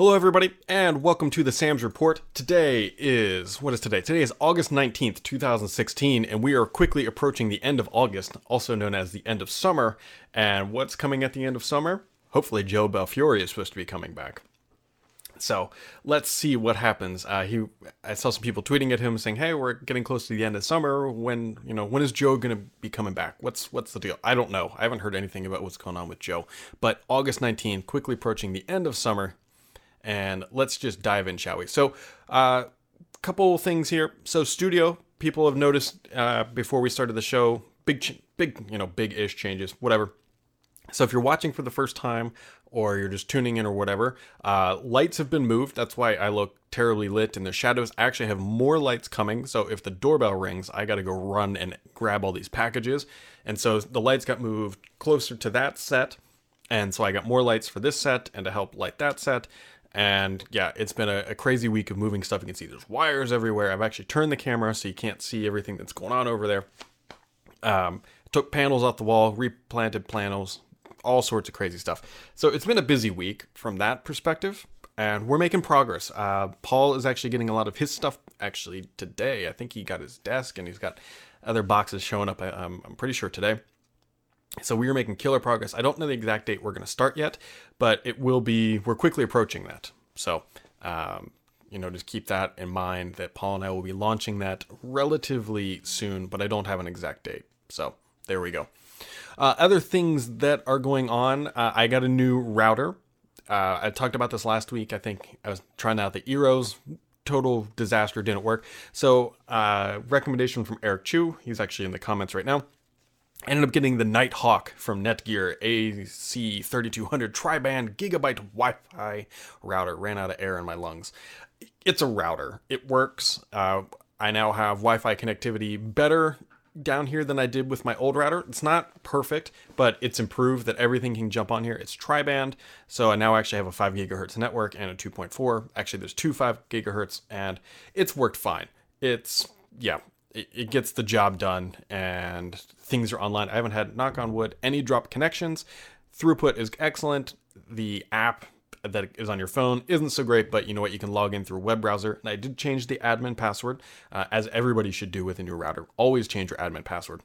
Hello, everybody, and welcome to the Sams Report. Today is, what is today? Today is August 19th, 2016, and we are quickly approaching the end of August, also known as the end of summer. And what's coming at the end of summer? Hopefully, Joe Belfiore is supposed to be coming back. So let's see what happens. Uh, he, I saw some people tweeting at him saying, "Hey, we're getting close to the end of summer. When you know, when is Joe going to be coming back? What's what's the deal? I don't know. I haven't heard anything about what's going on with Joe. But August 19th, quickly approaching the end of summer, and let's just dive in, shall we? So, a uh, couple things here. So, studio people have noticed uh, before we started the show, big, ch- big, you know, big-ish changes, whatever. So, if you're watching for the first time or you're just tuning in or whatever, uh, lights have been moved. That's why I look terribly lit, and the shadows actually have more lights coming. So, if the doorbell rings, I got to go run and grab all these packages. And so, the lights got moved closer to that set. And so I got more lights for this set and to help light that set. And yeah, it's been a, a, crazy week of moving stuff. You can see there's wires everywhere. I've actually turned the camera so you can't see everything that's going on over there. Um, took panels off the wall, replanted panels, all sorts of crazy stuff. So it's been a busy week from that perspective, and we're making progress. Uh, Paul is actually getting a lot of his stuff actually today. I think he got his desk and he's got other boxes showing up. I'm pretty sure today. So we are making killer progress. I don't know the exact date we're going to start yet, but it will be, we're quickly approaching that. So, um, you know, just keep that in mind that Paul and I will be launching that relatively soon, but I don't have an exact date. So there we go. Uh, other things that are going on, uh, I got a new router. Uh, I talked about this last week. I think I was trying out the eeros. Total disaster, didn't work. So, uh, recommendation from Eric Chu. He's actually in the comments right now Ended up getting the Nighthawk from Netgear AC3200 tri-band gigabyte Wi-Fi router. Ran out of air in my lungs. It's a router. It works. Uh, I now have Wi-Fi connectivity better down here than I did with my old router. It's not perfect, but it's improved that everything can jump on here. It's tri-band, so I now actually have a 5 gigahertz network and a 2.4. Actually, there's two 5 gigahertz, and it's worked fine. It's yeah, it, it gets the job done and things are online. I haven't had, knock on wood, any drop connections. Throughput is excellent. The app that is on your phone isn't so great, but you know what? You can log in through a web browser. And I did change the admin password, uh, as everybody should do with a new router. Always change your admin password.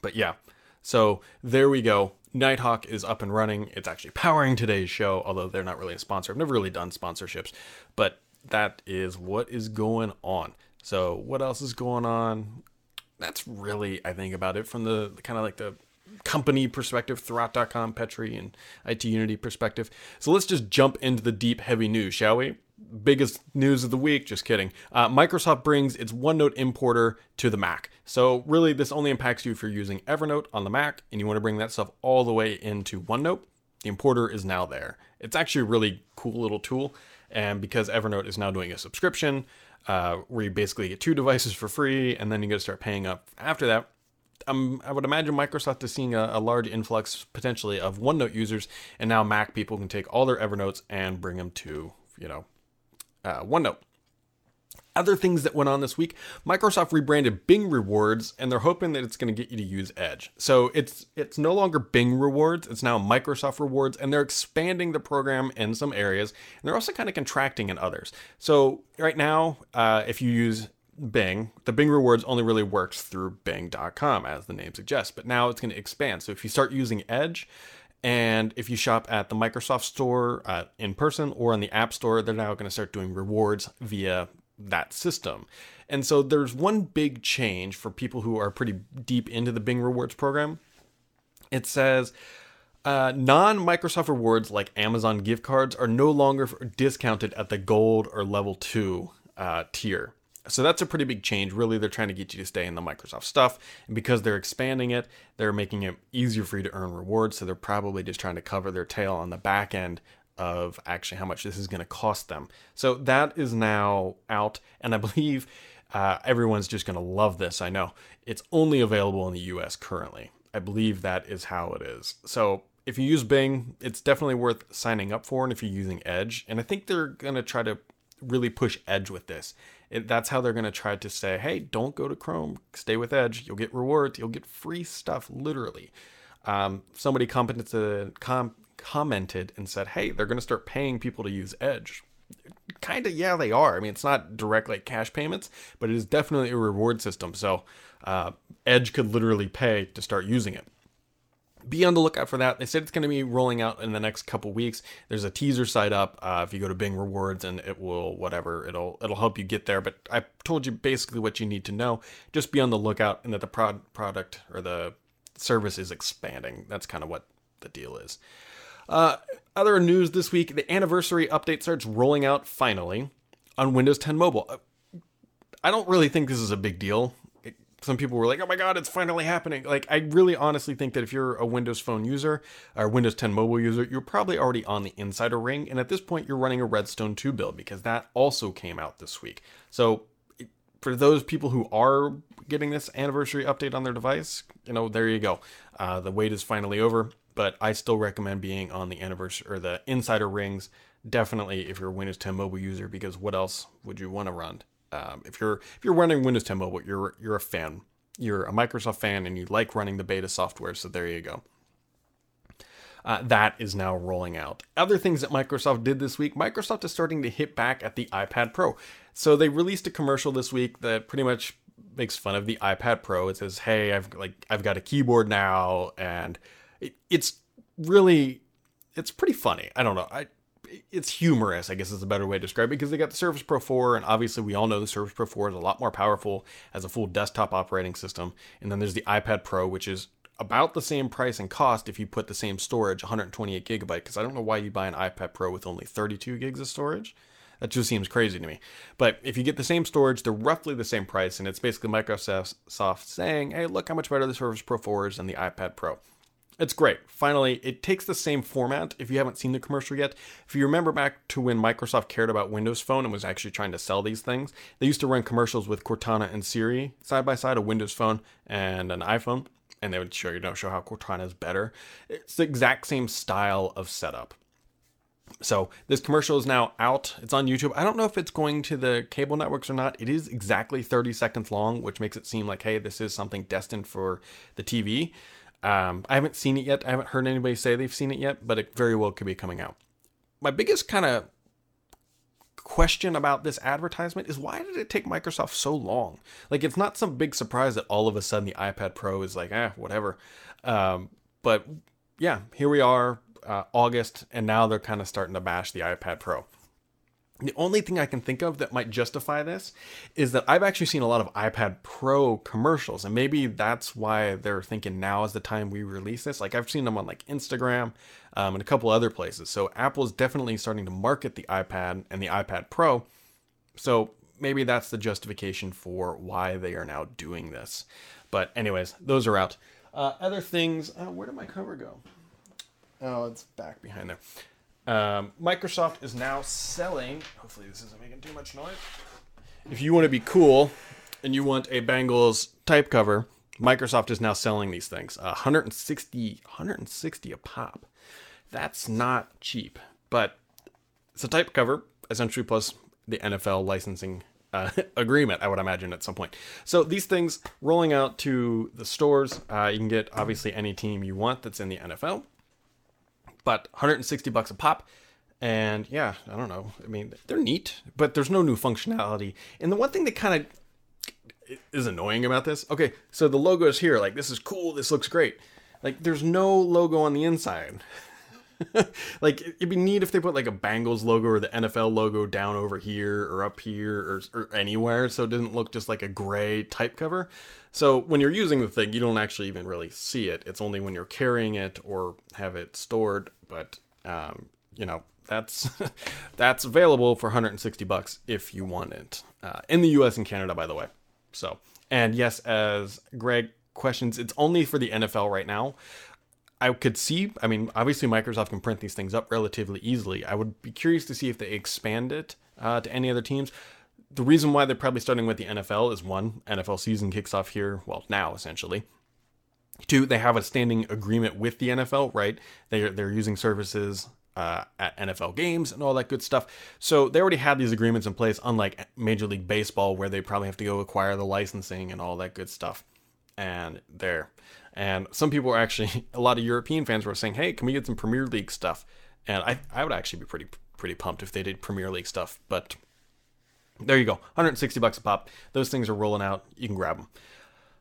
But yeah, so there we go. Nighthawk is up and running. It's actually powering today's show, although they're not really a sponsor. I've never really done sponsorships, but that is what is going on. So what else is going on? That's really, I think, about it from the kind of like the company perspective, Thurrott.com, Petri, and IT Unity perspective. So let's just jump into the deep, heavy news, shall we? Biggest news of the week, just kidding. Uh, Microsoft brings its OneNote importer to the Mac. So, really, this only impacts you if you're using Evernote on the Mac and you want to bring that stuff all the way into OneNote. The importer is now there. It's actually a really cool little tool. And because Evernote is now doing a subscription, uh, where you basically get two devices for free and then you got to start paying up after that. Um, I would imagine Microsoft is seeing a, a, large influx potentially of OneNote users, and now Mac people can take all their Evernotes and bring them to you know uh, OneNote other things that went on this week microsoft rebranded bing rewards and they're hoping that it's going to get you to use edge so it's it's no longer bing rewards it's now microsoft rewards and they're expanding the program in some areas and they're also kind of contracting in others so right now uh, if you use Bing, the Bing rewards only really works through Bing.com, as the name suggests. But now it's going to expand. So if you start using Edge, and if you shop at the Microsoft Store uh, in person or on the App Store, they're now going to start doing rewards via that system. And so there's one big change for people who are pretty deep into the Bing Rewards program. It says uh, non Microsoft rewards like Amazon gift cards are no longer discounted at the gold or level two uh, tier. So that's a pretty big change. Really, they're trying to get you to stay in the Microsoft stuff. And because they're expanding it, they're making it easier for you to earn rewards. So they're probably just trying to cover their tail on the back end of actually how much this is going to cost them. So that is now out, and I believe uh, everyone's just going to love this. I know it's only available in the US currently. I believe that is how it is. So if you use Bing, it's definitely worth signing up for, and if you're using Edge, and I think they're going to try to really push Edge with this. It, that's how they're going to try to say, hey, don't go to Chrome, stay with Edge. You'll get rewards, you'll get free stuff, literally. Um, somebody commented, to, com- commented and said, "Hey, they're going to start paying people to use Edge." Kind of, yeah, they are. I mean, it's not direct like cash payments, but it is definitely a reward system. So uh, Edge could literally pay to start using it be on the lookout for that. They said it's going to be rolling out in the next couple weeks. There's a teaser site up. Uh, if you go to Bing Rewards, and it will whatever it'll it'll help you get there. But I told you basically what you need to know. Just be on the lookout, and that the prod, product or the service is expanding. That's kind of what the deal is. Uh, other news this week: the anniversary update starts rolling out finally on Windows 10 Mobile. Uh, I don't really think this is a big deal some people were like, "Oh my god, it's finally happening!" Like, I really honestly think that if you're a Windows Phone user or Windows 10 mobile user, you're probably already on the Insider Ring, and at this point, you're running a Redstone 2 build because that also came out this week. So, for those people who are getting this anniversary update on their device, you know, there you go. Uh, the wait is finally over, but I still recommend being on the anniversary or the Insider Rings. Definitely, if you're a Windows 10 mobile user, because what else would you want to run? Um, if you're if you're running Windows 10 Mobile, you're you're a fan. You're a Microsoft fan, and you like running the beta software. So there you go. Uh, that is now rolling out. Other things that Microsoft did this week, Microsoft is starting to hit back at the iPad Pro. So they released a commercial this week that pretty much makes fun of the iPad Pro. It says, "Hey, I've like I've got a keyboard now," and it, it's really it's pretty funny. I don't know. I it's humorous, I guess is a better way to describe it, because they got the Surface Pro 4, and obviously we all know the Surface Pro 4 is a lot more powerful as a full desktop operating system. And then there's the iPad Pro, which is about the same price and cost if you put the same storage, 128 gigabyte, because I don't know why you buy an iPad Pro with only 32 gigs of storage. That just seems crazy to me. But if you get the same storage, they're roughly the same price, and it's basically Microsoft saying, hey, look how much better the Surface Pro 4 is than the iPad Pro. It's great. Finally, it takes the same format. If you haven't seen the commercial yet, if you remember back to when Microsoft cared about Windows Phone and was actually trying to sell these things, they used to run commercials with Cortana and Siri side by side, a Windows Phone and an iPhone, and they would show you, don't show how Cortana is better. It's the exact same style of setup. So this commercial is now out. It's on YouTube. I don't know if it's going to the cable networks or not. It is exactly 30 seconds long, which makes it seem like, hey, this is something destined for the TV. Um, I haven't seen it yet. I haven't heard anybody say they've seen it yet, but it very well could be coming out. My biggest kind of question about this advertisement is why did it take Microsoft so long? Like, it's not some big surprise that all of a sudden the iPad Pro is like, eh, whatever. Um, but yeah, here we are, uh, August, and now they're kind of starting to bash the iPad Pro. The only thing I can think of that might justify this is that I've actually seen a lot of iPad Pro commercials, and maybe that's why they're thinking now is the time we release this. Like I've seen them on like Instagram um, and a couple other places. So Apple is definitely starting to market the iPad and the iPad Pro. So maybe that's the justification for why they are now doing this. But anyways, those are out. Uh, other things. Uh, where did my cover go? Oh, it's back behind there. Um, Microsoft is now selling. Hopefully, this isn't making too much noise. If you want to be cool and you want a Bengals type cover, Microsoft is now selling these things. Uh, 160, 160 a pop. That's not cheap, but it's a type cover essentially plus the NFL licensing uh, agreement, I would imagine, at some point. So these things rolling out to the stores. Uh, you can get obviously any team you want that's in the NFL but 160 bucks a pop. And yeah, I don't know. I mean, they're neat, but there's no new functionality. And the one thing that kind of is annoying about this, okay, so the logo is here. Like, this is cool. This looks great. Like, there's no logo on the inside. like it'd be neat if they put like a Bengals logo or the NFL logo down over here or up here or, or anywhere so it didn't look just like a gray type cover. So when you're using the thing, you don't actually even really see it. It's only when you're carrying it or have it stored. But um, you know that's that's available for 160 bucks if you want it uh, in the U.S. and Canada, by the way. So and yes, as Greg questions, it's only for the NFL right now. I could see, I mean, obviously Microsoft can print these things up relatively easily. I would be curious to see if they expand it uh, to any other teams. The reason why they're probably starting with the NFL is one, NFL season kicks off here, well, now essentially. Two, they have a standing agreement with the NFL, right? They're, they're using services uh, at NFL games and all that good stuff. So they already had these agreements in place, unlike Major League Baseball, where they probably have to go acquire the licensing and all that good stuff. and there. And some people are actually, a lot of European fans were saying, "Hey, can we get some Premier League stuff?" And I, I would actually be pretty, pretty pumped if they did Premier League stuff. But there you go, 160 bucks a pop. Those things are rolling out. You can grab them.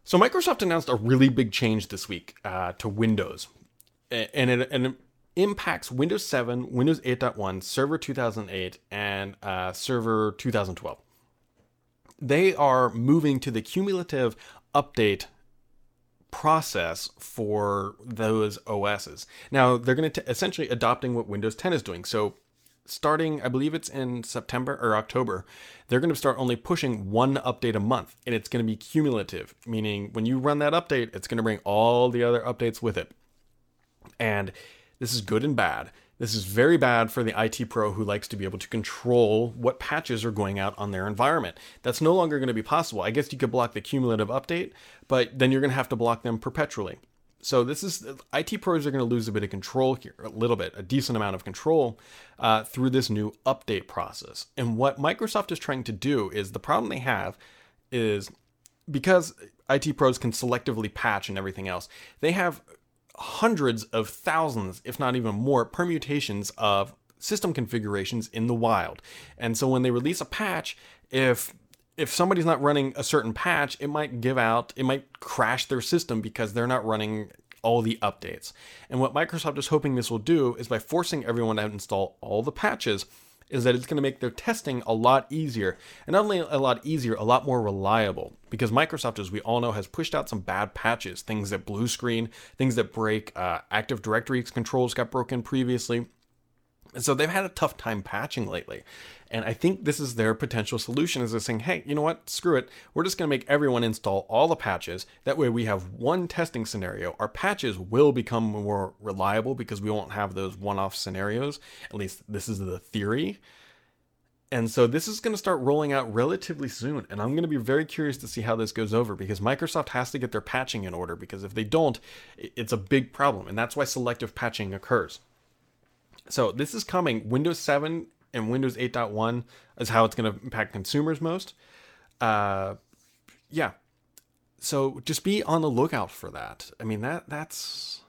So Microsoft announced a really big change this week uh, to Windows, and it, and it impacts Windows 7, Windows 8.1, Server 2008, and uh, Server 2012. They are moving to the cumulative update process for those OSs. Now they're going to essentially adopting what Windows 10 is doing. So starting, I believe it's in September or October, they're going to start only pushing one update a month, and it's going to be cumulative, meaning when you run that update, it's going to bring all the other updates with it. And this is good and bad. This is very bad for the IT pro who likes to be able to control what patches are going out on their environment. That's no longer going to be possible. I guess you could block the cumulative update, but then you're going to have to block them perpetually. So this is IT pros are going to lose a bit of control here, a little bit, a decent amount of control uh, through this new update process. And what Microsoft is trying to do is the problem they have is because IT pros can selectively patch and everything else, they have hundreds of thousands, if not even more, permutations of system configurations in the wild. And so when they release a patch, if if somebody's not running a certain patch, it might give out, it might crash their system because they're not running all the updates. And what Microsoft is hoping this will do is by forcing everyone to install all the patches, is that it's going to make their testing a lot easier. And not only a lot easier, a lot more reliable. Because Microsoft, as we all know, has pushed out some bad patches, things that blue screen, things that break, uh, Active Directory controls got broken previously. And so they've had a tough time patching lately. And I think this is their potential solution is they're saying, hey, you know what? Screw it. We're just going to make everyone install all the patches. That way we have one testing scenario. Our patches will become more reliable because we won't have those one off scenarios. At least this is the theory. And so this is going to start rolling out relatively soon. And I'm going to be very curious to see how this goes over because Microsoft has to get their patching in order because if they don't, it's a big problem. And that's why selective patching occurs. So this is coming. Windows 7 and Windows 8.1 is how it's going to impact consumers most. Uh, yeah. So just be on the lookout for that. I mean that that's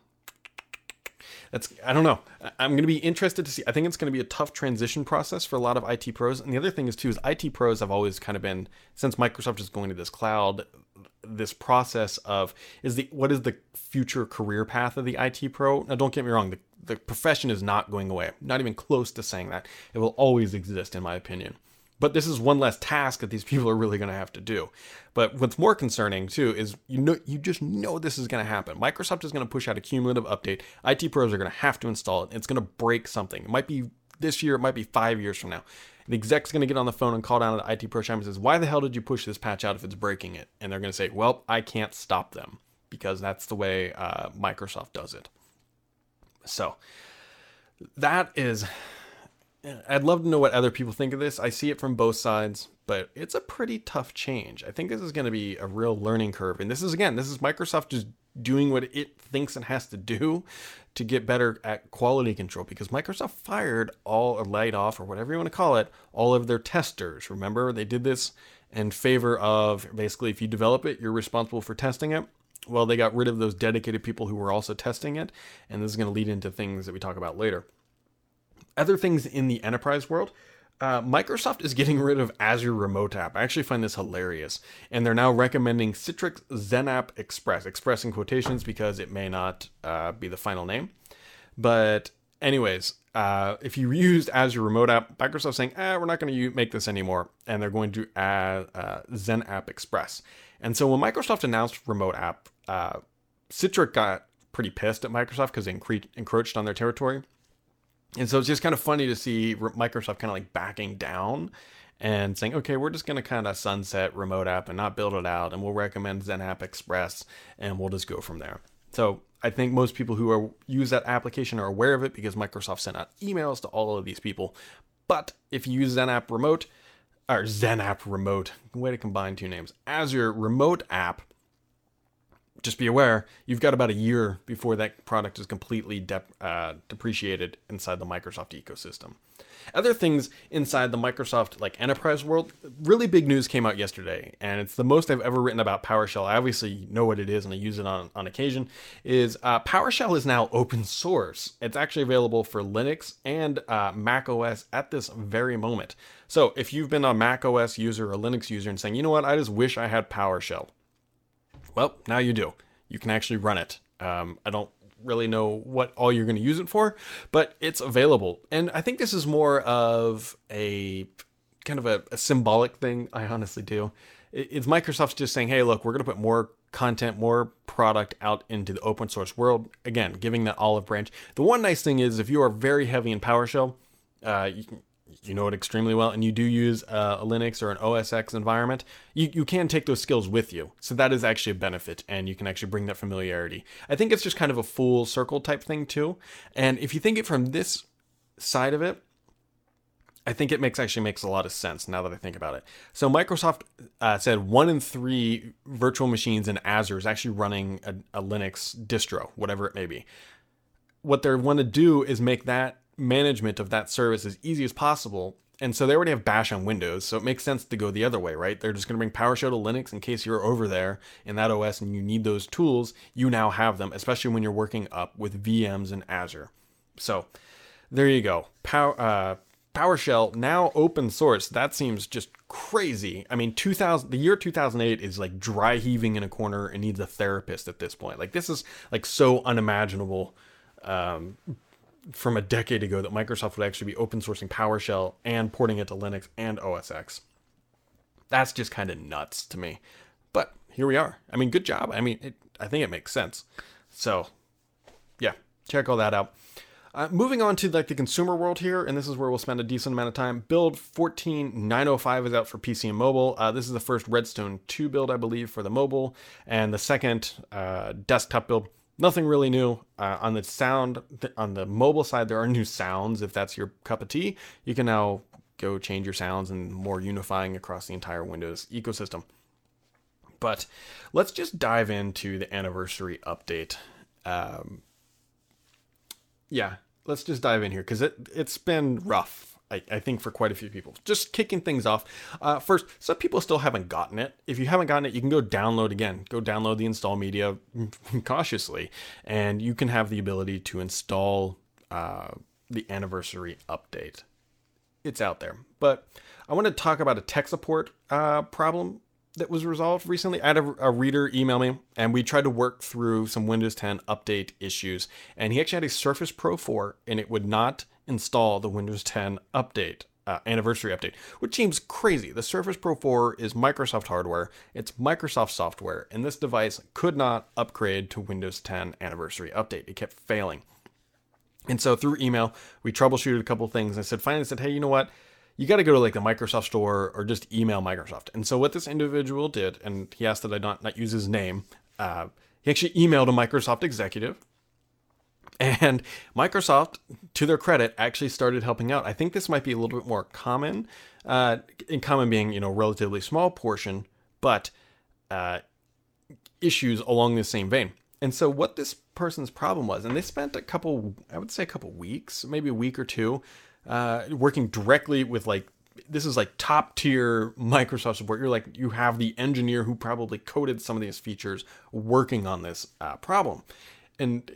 that's I don't know. I'm going to be interested to see. I think it's going to be a tough transition process for a lot of IT pros. And the other thing is too is IT pros have always kind of been since Microsoft is going to this cloud this process of is the what is the future career path of the IT pro? Now don't get me wrong, the the profession is not going away. Not even close to saying that. It will always exist, in my opinion. But this is one less task that these people are really going to have to do. But what's more concerning too is you know you just know this is going to happen. Microsoft is going to push out a cumulative update. IT pros are going to have to install it. It's going to break something. It might be this year. It might be five years from now. The exec's going to get on the phone and call down to the IT pro and says, "Why the hell did you push this patch out if it's breaking it?" And they're going to say, "Well, I can't stop them because that's the way uh, Microsoft does it." So that is I'd love to know what other people think of this. I see it from both sides, but it's a pretty tough change. I think this is going to be a real learning curve. And this is again, this is Microsoft just doing what it thinks it has to do to get better at quality control because Microsoft fired all or laid off or whatever you want to call it, all of their testers. Remember, they did this in favor of basically if you develop it, you're responsible for testing it well, they got rid of those dedicated people who were also testing it, and this is going to lead into things that we talk about later. Other things in the enterprise world, uh, Microsoft is getting rid of Azure Remote App. I actually find this hilarious, and they're now recommending Citrix XenApp Express. Express in quotations because it may not uh, be the final name, but anyways, uh, if you used Azure Remote App, Microsoft saying, eh, we're not going to make this anymore, and they're going to add uh, XenApp Express. And so when Microsoft announced Remote App, uh, Citrix got pretty pissed at Microsoft because they encro- encroached on their territory. And so it's just kind of funny to see Microsoft kind of like backing down and saying, okay, we're just going to kind of sunset Remote App and not build it out, and we'll recommend XenApp Express, and we'll just go from there. So I think most people who are, use that application are aware of it because Microsoft sent out emails to all of these people. But if you use XenApp Remote, or XenApp Remote, way to combine two names, Azure Remote App, just be aware you've got about a year before that product is completely uh, depreciated inside the Microsoft ecosystem. Other things inside the Microsoft like enterprise world, really big news came out yesterday, and it's the most I've ever written about PowerShell. I obviously know what it is and I use it on, on occasion. Is uh, PowerShell is now open source. It's actually available for Linux and uh, Mac OS at this very moment. So if you've been a Mac OS user or Linux user and saying, you know what, I just wish I had PowerShell, well, now you do. You can actually run it. Um, I don't really know what all you're going to use it for, but it's available. And I think this is more of a kind of a, a symbolic thing. I honestly do. It's Microsoft's just saying, hey, look, we're going to put more content, more product out into the open source world. Again, giving that olive branch. The one nice thing is if you are very heavy in PowerShell, uh, you can you know it extremely well and you do use uh, a Linux or an OS X environment, you, you can take those skills with you. So that is actually a benefit and you can actually bring that familiarity. I think it's just kind of a full circle type thing too. And if you think it from this side of it, I think it makes actually makes a lot of sense now that I think about it. So Microsoft uh, said one in three virtual machines in Azure is actually running a, a Linux distro, whatever it may be. What they want to do is make that management of that service as easy as possible. And so they already have Bash on Windows, so it makes sense to go the other way, right? They're just going to bring PowerShell to Linux in case you're over there in that OS and you need those tools. You now have them, especially when you're working up with VMs in Azure. So there you go. Power, uh, PowerShell now open source. That seems just crazy. I mean, 2000, the year 2008 is like dry heaving in a corner and needs a therapist at this point. Like this is like so unimaginable um, from a decade ago that Microsoft would actually be open sourcing PowerShell and porting it to Linux and OS X. That's just kind of nuts to me. But here we are. I mean, good job. I mean, it, I think it makes sense. So, yeah, check all that out. Uh, moving on to like the consumer world here, and this is where we'll spend a decent amount of time. Build 14905 is out for PC and mobile. Uh, this is the first Redstone 2 build, I believe, for the mobile, and the second uh, desktop build nothing really new. Uh, on the sound on the mobile side there are new sounds. If that's your cup of tea you can now go change your sounds and more unifying across the entire windows ecosystem. But let's just dive into the anniversary update. Um, yeah let's just dive in here because it, it's been rough I, I, think for quite a few people. Just kicking things off. Uh, first, some people still haven't gotten it. If you haven't gotten it, you can go download again. Go download the install media cautiously, and you can have the ability to install uh, the anniversary update. It's out there. But I want to talk about a tech support uh, problem that was resolved recently. I had a, a, reader email me, and we tried to work through some Windows 10 update issues. And he actually had a Surface Pro 4, and it would not install the Windows 10 update. Uh, anniversary update, which seems crazy. The Surface Pro 4 is Microsoft hardware, it's Microsoft software, and this device could not upgrade to Windows 10 anniversary update. It kept failing. And so through email, we troubleshooted a couple things. I said, finally, I said, hey, you know what? you got to go to like the Microsoft store or just email Microsoft. And so what this individual did, and he asked that I not, not use his name, uh, he actually emailed a Microsoft executive. And Microsoft, to their credit, actually started helping out. I think this might be a little bit more common, uh, in common being, you know, relatively small portion, but uh, issues along the same vein. And so what this person's problem was, and they spent a couple, I would say a couple weeks, maybe a week or two, uh, working directly with like this is like top tier Microsoft support. You're like you have the engineer who probably coded some of these features working on this uh, problem, and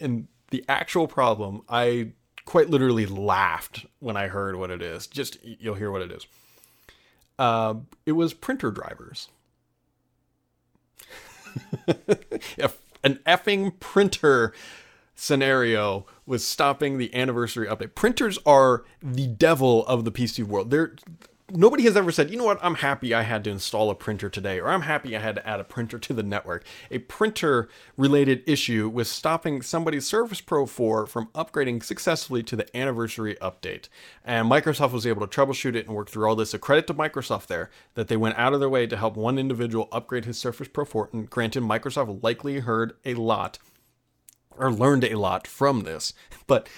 and the actual problem, I quite literally laughed when I heard what it is. Just you'll hear what it is. Uh, it was printer drivers. An effing printer scenario was stopping the anniversary update. Printers are the devil of the PC world. They're nobody has ever said, you know what, I'm happy I had to install a printer today, or I'm happy I had to add a printer to the network. A printer related issue was stopping somebody's Surface Pro 4 from upgrading successfully to the anniversary update. And Microsoft was able to troubleshoot it and work through all this. A credit to Microsoft there that they went out of their way to help one individual upgrade his Surface Pro 4. And granted, Microsoft likely heard a lot or learned a lot from this. But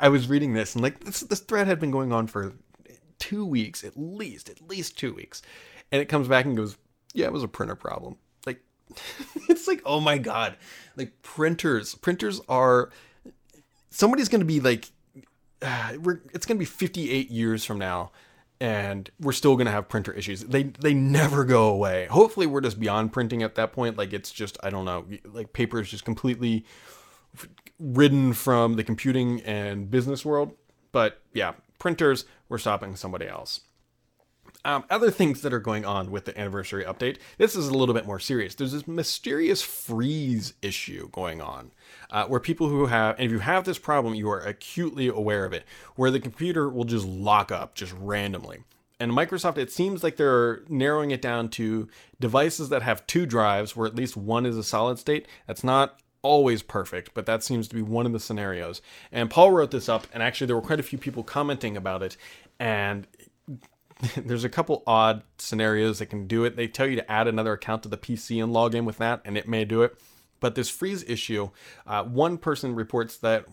I was reading this and like this this thread had been going on for two weeks at least, at least two weeks, and it comes back and goes, yeah, it was a printer problem. Like it's like, oh my god, like printers. Printers are. Somebody's going to be like, uh, we're. It's going to be 58 years from now, and we're still going to have printer issues. They they never go away. Hopefully, we're just beyond printing at that point. Like it's just I don't know. Like paper is just completely ridden from the computing and business world. But yeah, printers, we're stopping somebody else. Um, other things that are going on with the anniversary update. This is a little bit more serious. There's this mysterious freeze issue going on, uh, where people who have, and if you have this problem, you are acutely aware of it, where the computer will just lock up just randomly. And Microsoft, it seems like they're narrowing it down to devices that have two drives, where at least one is a solid state. That's not always perfect, but that seems to be one of the scenarios. And Paul wrote this up, and actually, there were quite a few people commenting about it. And there's a couple odd scenarios that can do it. They tell you to add another account to the PC and log in with that, and it may do it. But this freeze issue, uh, one person reports that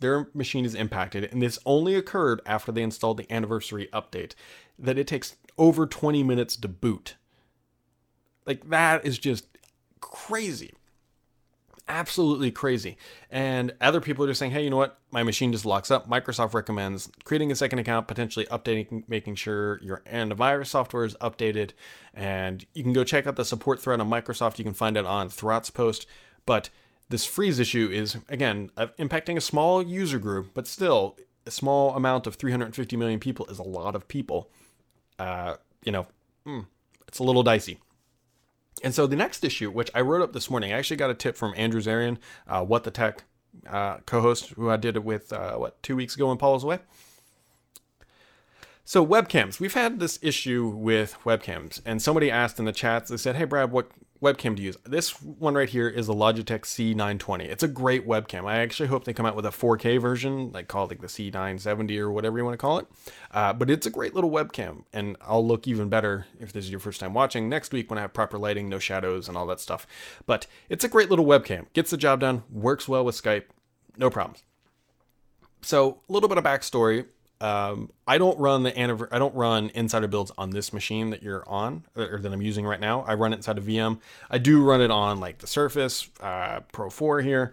their machine is impacted, and this only occurred after they installed the anniversary update, that it takes over 20 minutes to boot. Like, that is just crazy absolutely crazy. And other people are just saying, hey, you know what? My machine just locks up. Microsoft recommends creating a second account, potentially updating, making sure your antivirus software is updated. And you can go check out the support thread on Microsoft. You can find it on Thurrott's post. But this freeze issue is, again, uh, impacting a small user group, but still, a small amount of 350 million people is a lot of people. Uh, you know, mm, it's a little dicey. And so the next issue, which I wrote up this morning, I actually got a tip from Andrew Zarian, uh, What the Tech uh, co-host, who I did it with uh, what two weeks ago when Paul was away. So webcams, we've had this issue with webcams, and somebody asked in the chats. They said, "Hey Brad, what webcam to use. This one right here is the Logitech C920. It's a great webcam. I actually hope they come out with a 4K version, like called like the C970 or whatever you want to call it. Uh, but it's a great little webcam, and I'll look even better if this is your first time watching next week when I have proper lighting, no shadows, and all that stuff. But it's a great little webcam. Gets the job done. Works well with Skype. No problems. So a little bit of backstory um, I don't run the I don't run insider builds on this machine that you're on or that I'm using right now. I run it inside of VM. I do run it on like the Surface uh, Pro 4 here,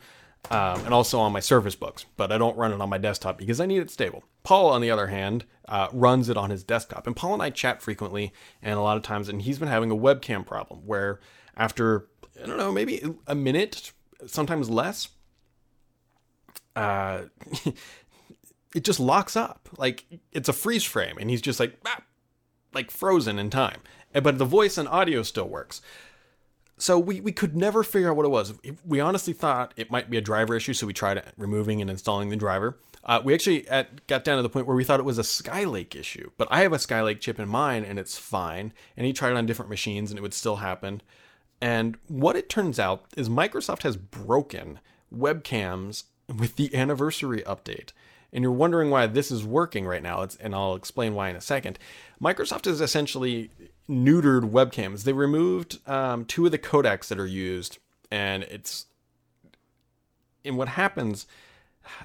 um, and also on my Surface Books, but I don't run it on my desktop because I need it stable. Paul, on the other hand, uh, runs it on his desktop, and Paul and I chat frequently, and a lot of times, and he's been having a webcam problem where after I don't know maybe a minute, sometimes less. Uh, it just locks up. Like it's a freeze frame, and he's just like, ah, like frozen in time. But the voice and audio still works. So we, we could never figure out what it was. We honestly thought it might be a driver issue, so we tried removing and installing the driver. Uh, we actually at, got down to the point where we thought it was a Skylake issue, but I have a Skylake chip in mine and it's fine. And he tried it on different machines and it would still happen. And what it turns out is Microsoft has broken webcams with the anniversary update and you're wondering why this is working right now, it's, and I'll explain why in a second. Microsoft has essentially neutered webcams. They removed um, two of the codecs that are used, and it's and what happens.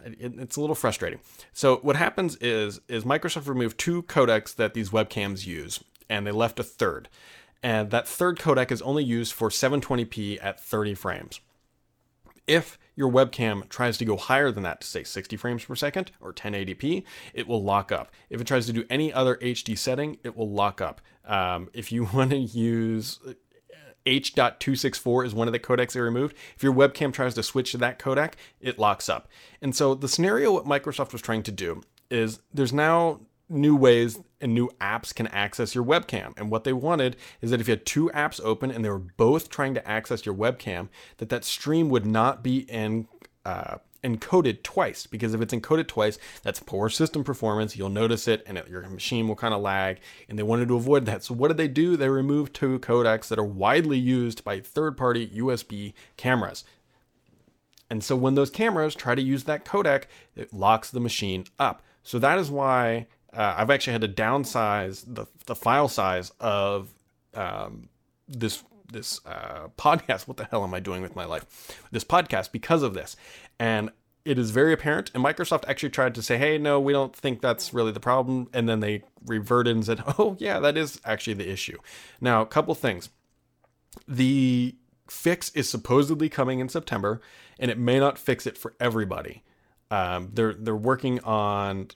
It, it's a little frustrating. So what happens is is Microsoft removed two codecs that these webcams use, and they left a third, and that third codec is only used for 720p at 30 frames. If your webcam tries to go higher than that to say 60 frames per second or 1080p, it will lock up. If it tries to do any other HD setting, it will lock up. Um, if you want to use H.264 is one of the codecs they removed. If your webcam tries to switch to that codec, it locks up. And so the scenario what Microsoft was trying to do is there's now new ways and new apps can access your webcam. And what they wanted is that if you had two apps open and they were both trying to access your webcam, that that stream would not be in uh, encoded twice. Because if it's encoded twice that's poor system performance. You'll notice it and it, your machine will kind of lag. And they wanted to avoid that. So what did they do? They removed two codecs that are widely used by third-party usb cameras. And so when those cameras try to use that codec it locks the machine up. So that is why uh, I've actually had to downsize the, the file size of um, this this uh, podcast. What the hell am I doing with my life? This podcast because of this, and it is very apparent. And Microsoft actually tried to say, "Hey, no, we don't think that's really the problem," and then they reverted and said, "Oh, yeah, that is actually the issue." Now, a couple things. The fix is supposedly coming in September, and it may not fix it for everybody. Um, they're they're working on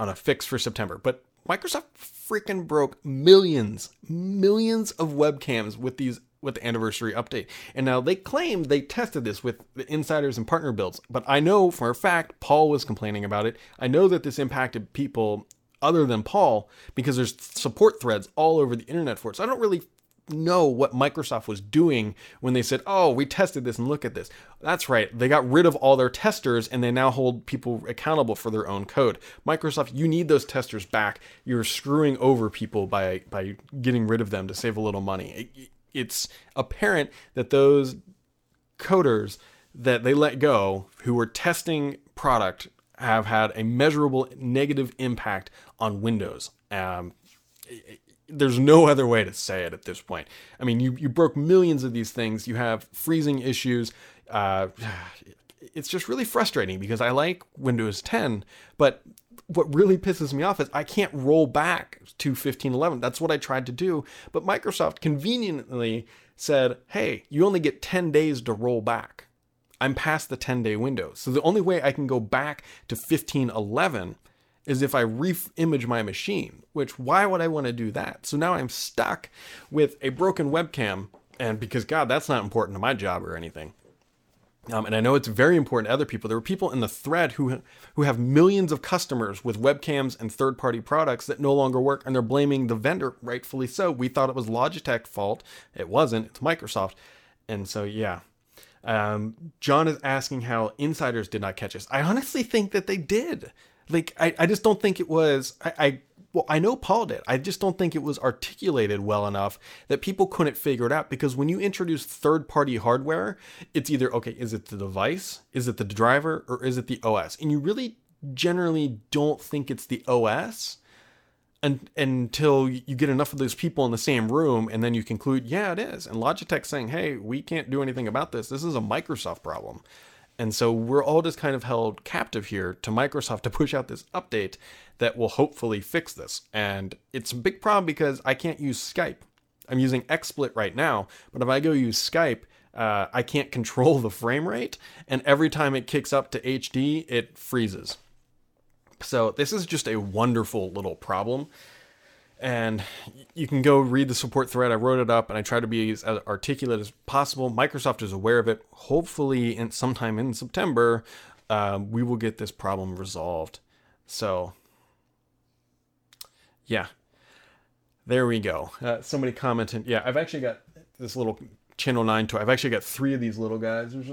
on a fix for September, but Microsoft freaking broke millions, millions of webcams with these with the anniversary update. And now they claim they tested this with the insiders and partner builds, but I know for a fact Paul was complaining about it. I know that this impacted people other than Paul because there's support threads all over the internet for it. So I don't really know what Microsoft was doing when they said, "Oh, we tested this and look at this." That's right. They got rid of all their testers and they now hold people accountable for their own code. Microsoft, you need those testers back. You're screwing over people by by getting rid of them to save a little money. It, it's apparent that those coders that they let go who were testing product have had a measurable negative impact on Windows. Um, there's no other way to say it at this point. I mean, you, you broke millions of these things. You have freezing issues. Uh, it's just really frustrating because I like Windows 10, but what really pisses me off is I can't roll back to 1511. That's what I tried to do, but Microsoft conveniently said, "Hey, you only get 10 days to roll back." I'm past the 10-day window. So the only way I can go back to 1511 is if I re-image my machine, which why would I want to do that? So now I'm stuck with a broken webcam and because God, that's not important to my job or anything. Um, and I know it's very important to other people. There were people in the thread who who have millions of customers with webcams and third-party products that no longer work, and they're blaming the vendor, rightfully so. We thought it was Logitech fault. It wasn't. It's Microsoft. And so yeah, um, John is asking how insiders did not catch us. I honestly think that they did. Like I, I just don't think it was. I, I well, I know Paul did. I just don't think it was articulated well enough that people couldn't figure it out because when you introduce third party hardware, it's either, okay, is it the device, is it the driver, or is it the OS? And you really generally don't think it's the OS and, until you get enough of those people in the same room and then you conclude, yeah, it is. And Logitech saying, hey, we can't do anything about this. This is a Microsoft problem. And so we're all just kind of held captive here to Microsoft to push out this update that will hopefully fix this. And it's a big problem because I can't use Skype. I'm using XSplit right now, but if I go use Skype, uh, I can't control the frame rate, and every time it kicks up to HD, it freezes. So this is just a wonderful little problem. And you can go read the support thread. I wrote it up and I try to be as articulate as possible. Microsoft is aware of it. Hopefully, in sometime in September, uh, we will get this problem resolved. So, yeah, there we go. Uh, somebody commented. Yeah, I've actually got this little Channel 9 toy. I've actually got three of these little guys. There's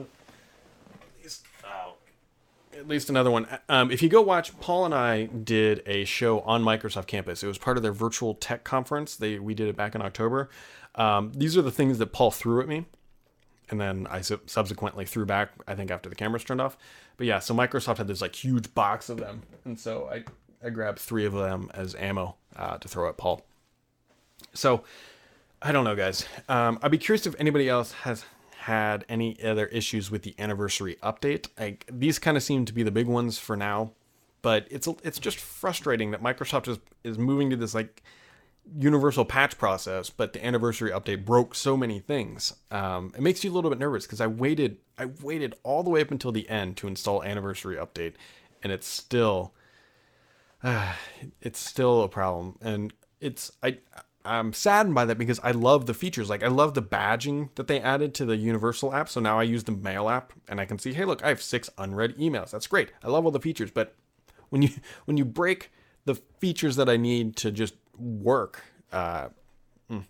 at least another one. Um, if you go watch, Paul and I did a show on Microsoft campus. It was part of their virtual tech conference. They we did it back in October. Um, these are the things that Paul threw at me, and then I subsequently threw back. I think after the cameras turned off. But yeah, so Microsoft had this like huge box of them, and so I I grabbed three of them as ammo uh, to throw at Paul. So I don't know, guys. Um, I'd be curious if anybody else has had any other issues with the anniversary update. Like these kind of seem to be the big ones for now, but it's it's just frustrating that Microsoft is is moving to this like universal patch process, but the anniversary update broke so many things. Um, it makes you a little bit nervous because I waited I waited all the way up until the end to install anniversary update, and it's still uh, it's still a problem, and it's I I'm saddened by that because I love the features. Like I love the badging that they added to the Universal app. So now I use the Mail app and I can see, hey, look, I have six unread emails. That's great. I love all the features, but when you when you break the features that I need to just work, uh, mm, a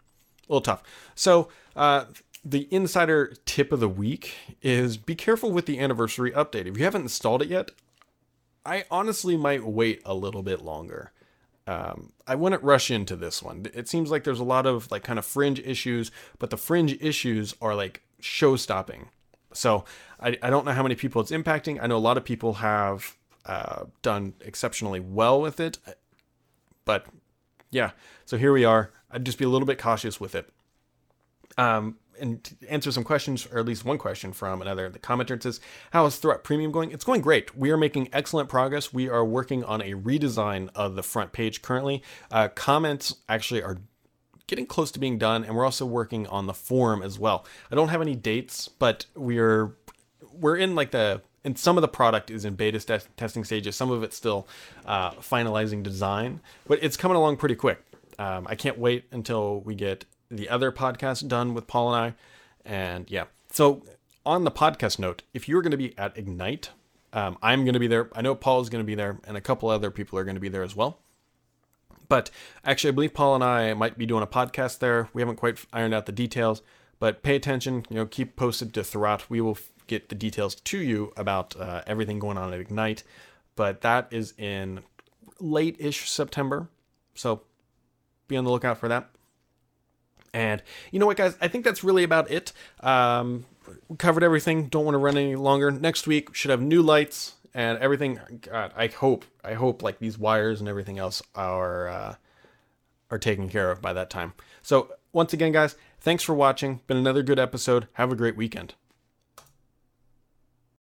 little tough. So uh, the insider tip of the week is be careful with the anniversary update. If you haven't installed it yet, I honestly might wait a little bit longer um, I wouldn't rush into this one. It seems like there's a lot of like kind of fringe issues, but the fringe issues are like show stopping. So I, I don't know how many people it's impacting. I know a lot of people have uh, done exceptionally well with it, but yeah. So here we are. I'd just be a little bit cautious with it. Um, and answer some questions, or at least one question from another. The commenter says, How is Thurrott Premium going? It's going great. We are making excellent progress. We are working on a redesign of the front page currently. Uh, comments actually are getting close to being done, and we're also working on the forum as well. I don't have any dates, but we're we're in like the and some of the product is in beta st- testing stages. Some of it's still uh, finalizing design, but it's coming along pretty quick. Um, I can't wait until we get the other podcast done with Paul and I. And yeah, so on the podcast note, if you're going to be at Ignite, um, I'm going to be there. I know Paul is going to be there, and a couple other people are going to be there as well. But actually, I believe Paul and I might be doing a podcast there. We haven't quite ironed out the details, but pay attention. You know, keep posted to Thurrott. We will get the details to you about uh, everything going on at Ignite. But that is in late-ish September, so be on the lookout for that. And you know what, guys? I think that's really about it. Um, covered everything. Don't want to run any longer. Next week should have new lights and everything. God, I hope, I hope like these wires and everything else are uh, are taken care of by that time. So once again, guys, thanks for watching. Been another good episode. Have a great weekend.